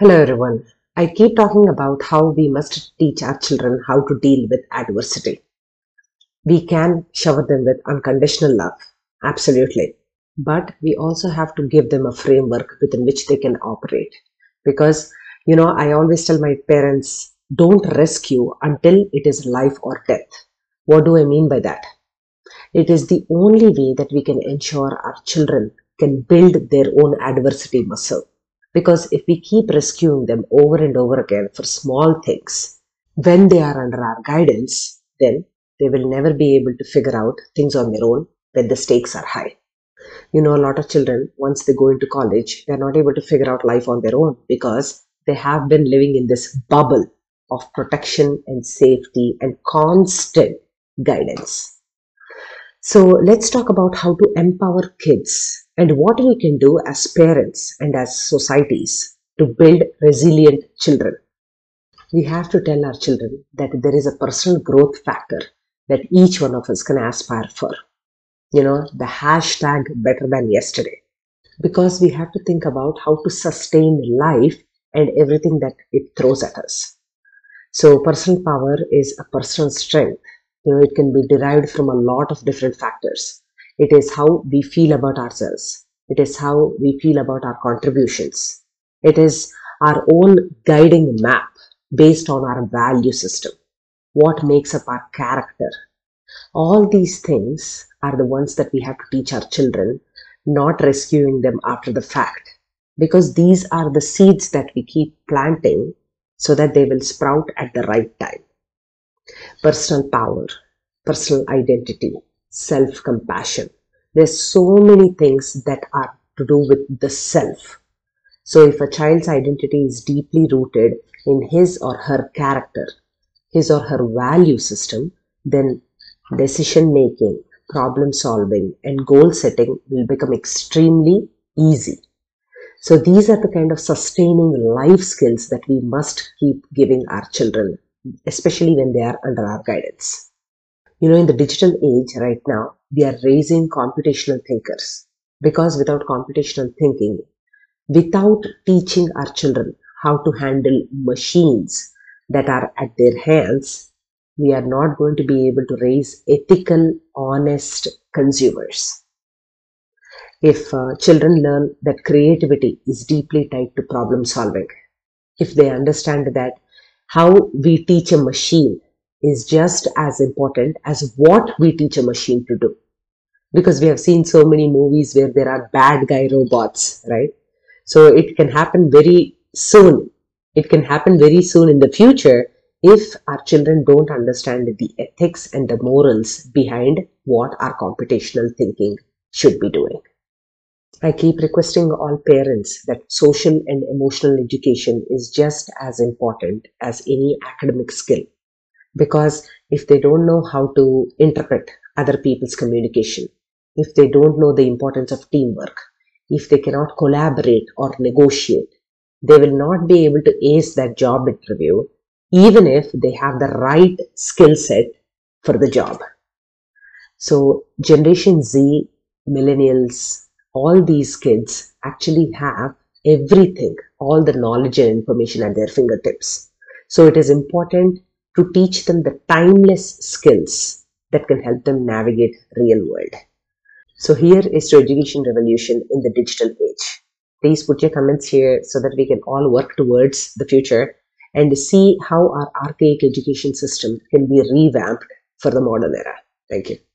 Hello everyone. I keep talking about how we must teach our children how to deal with adversity. We can shower them with unconditional love, absolutely. But we also have to give them a framework within which they can operate. Because, you know, I always tell my parents, don't rescue until it is life or death. What do I mean by that? It is the only way that we can ensure our children can build their own adversity muscle because if we keep rescuing them over and over again for small things, when they are under our guidance, then they will never be able to figure out things on their own when the stakes are high. You know, a lot of children, once they go into college, they're not able to figure out life on their own because they have been living in this bubble of protection and safety and constant guidance. So let's talk about how to empower kids and what we can do as parents and as societies to build resilient children. We have to tell our children that there is a personal growth factor that each one of us can aspire for. You know, the hashtag better than yesterday. Because we have to think about how to sustain life and everything that it throws at us. So, personal power is a personal strength. You know, it can be derived from a lot of different factors. It is how we feel about ourselves. It is how we feel about our contributions. It is our own guiding map based on our value system. What makes up our character. All these things are the ones that we have to teach our children, not rescuing them after the fact. Because these are the seeds that we keep planting so that they will sprout at the right time. Personal power, personal identity, self compassion. There's so many things that are to do with the self. So, if a child's identity is deeply rooted in his or her character, his or her value system, then decision making, problem solving, and goal setting will become extremely easy. So, these are the kind of sustaining life skills that we must keep giving our children, especially when they are under our guidance. You know, in the digital age right now, we are raising computational thinkers because without computational thinking, without teaching our children how to handle machines that are at their hands, we are not going to be able to raise ethical, honest consumers. If uh, children learn that creativity is deeply tied to problem solving, if they understand that how we teach a machine is just as important as what we teach a machine to do. Because we have seen so many movies where there are bad guy robots, right? So it can happen very soon. It can happen very soon in the future if our children don't understand the ethics and the morals behind what our computational thinking should be doing. I keep requesting all parents that social and emotional education is just as important as any academic skill. Because if they don't know how to interpret other people's communication, if they don't know the importance of teamwork, if they cannot collaborate or negotiate, they will not be able to ace that job interview, even if they have the right skill set for the job. So, Generation Z, millennials, all these kids actually have everything, all the knowledge and information at their fingertips. So it is important to teach them the timeless skills that can help them navigate real world. So here is to education revolution in the digital age. Please put your comments here so that we can all work towards the future and see how our archaic education system can be revamped for the modern era. Thank you.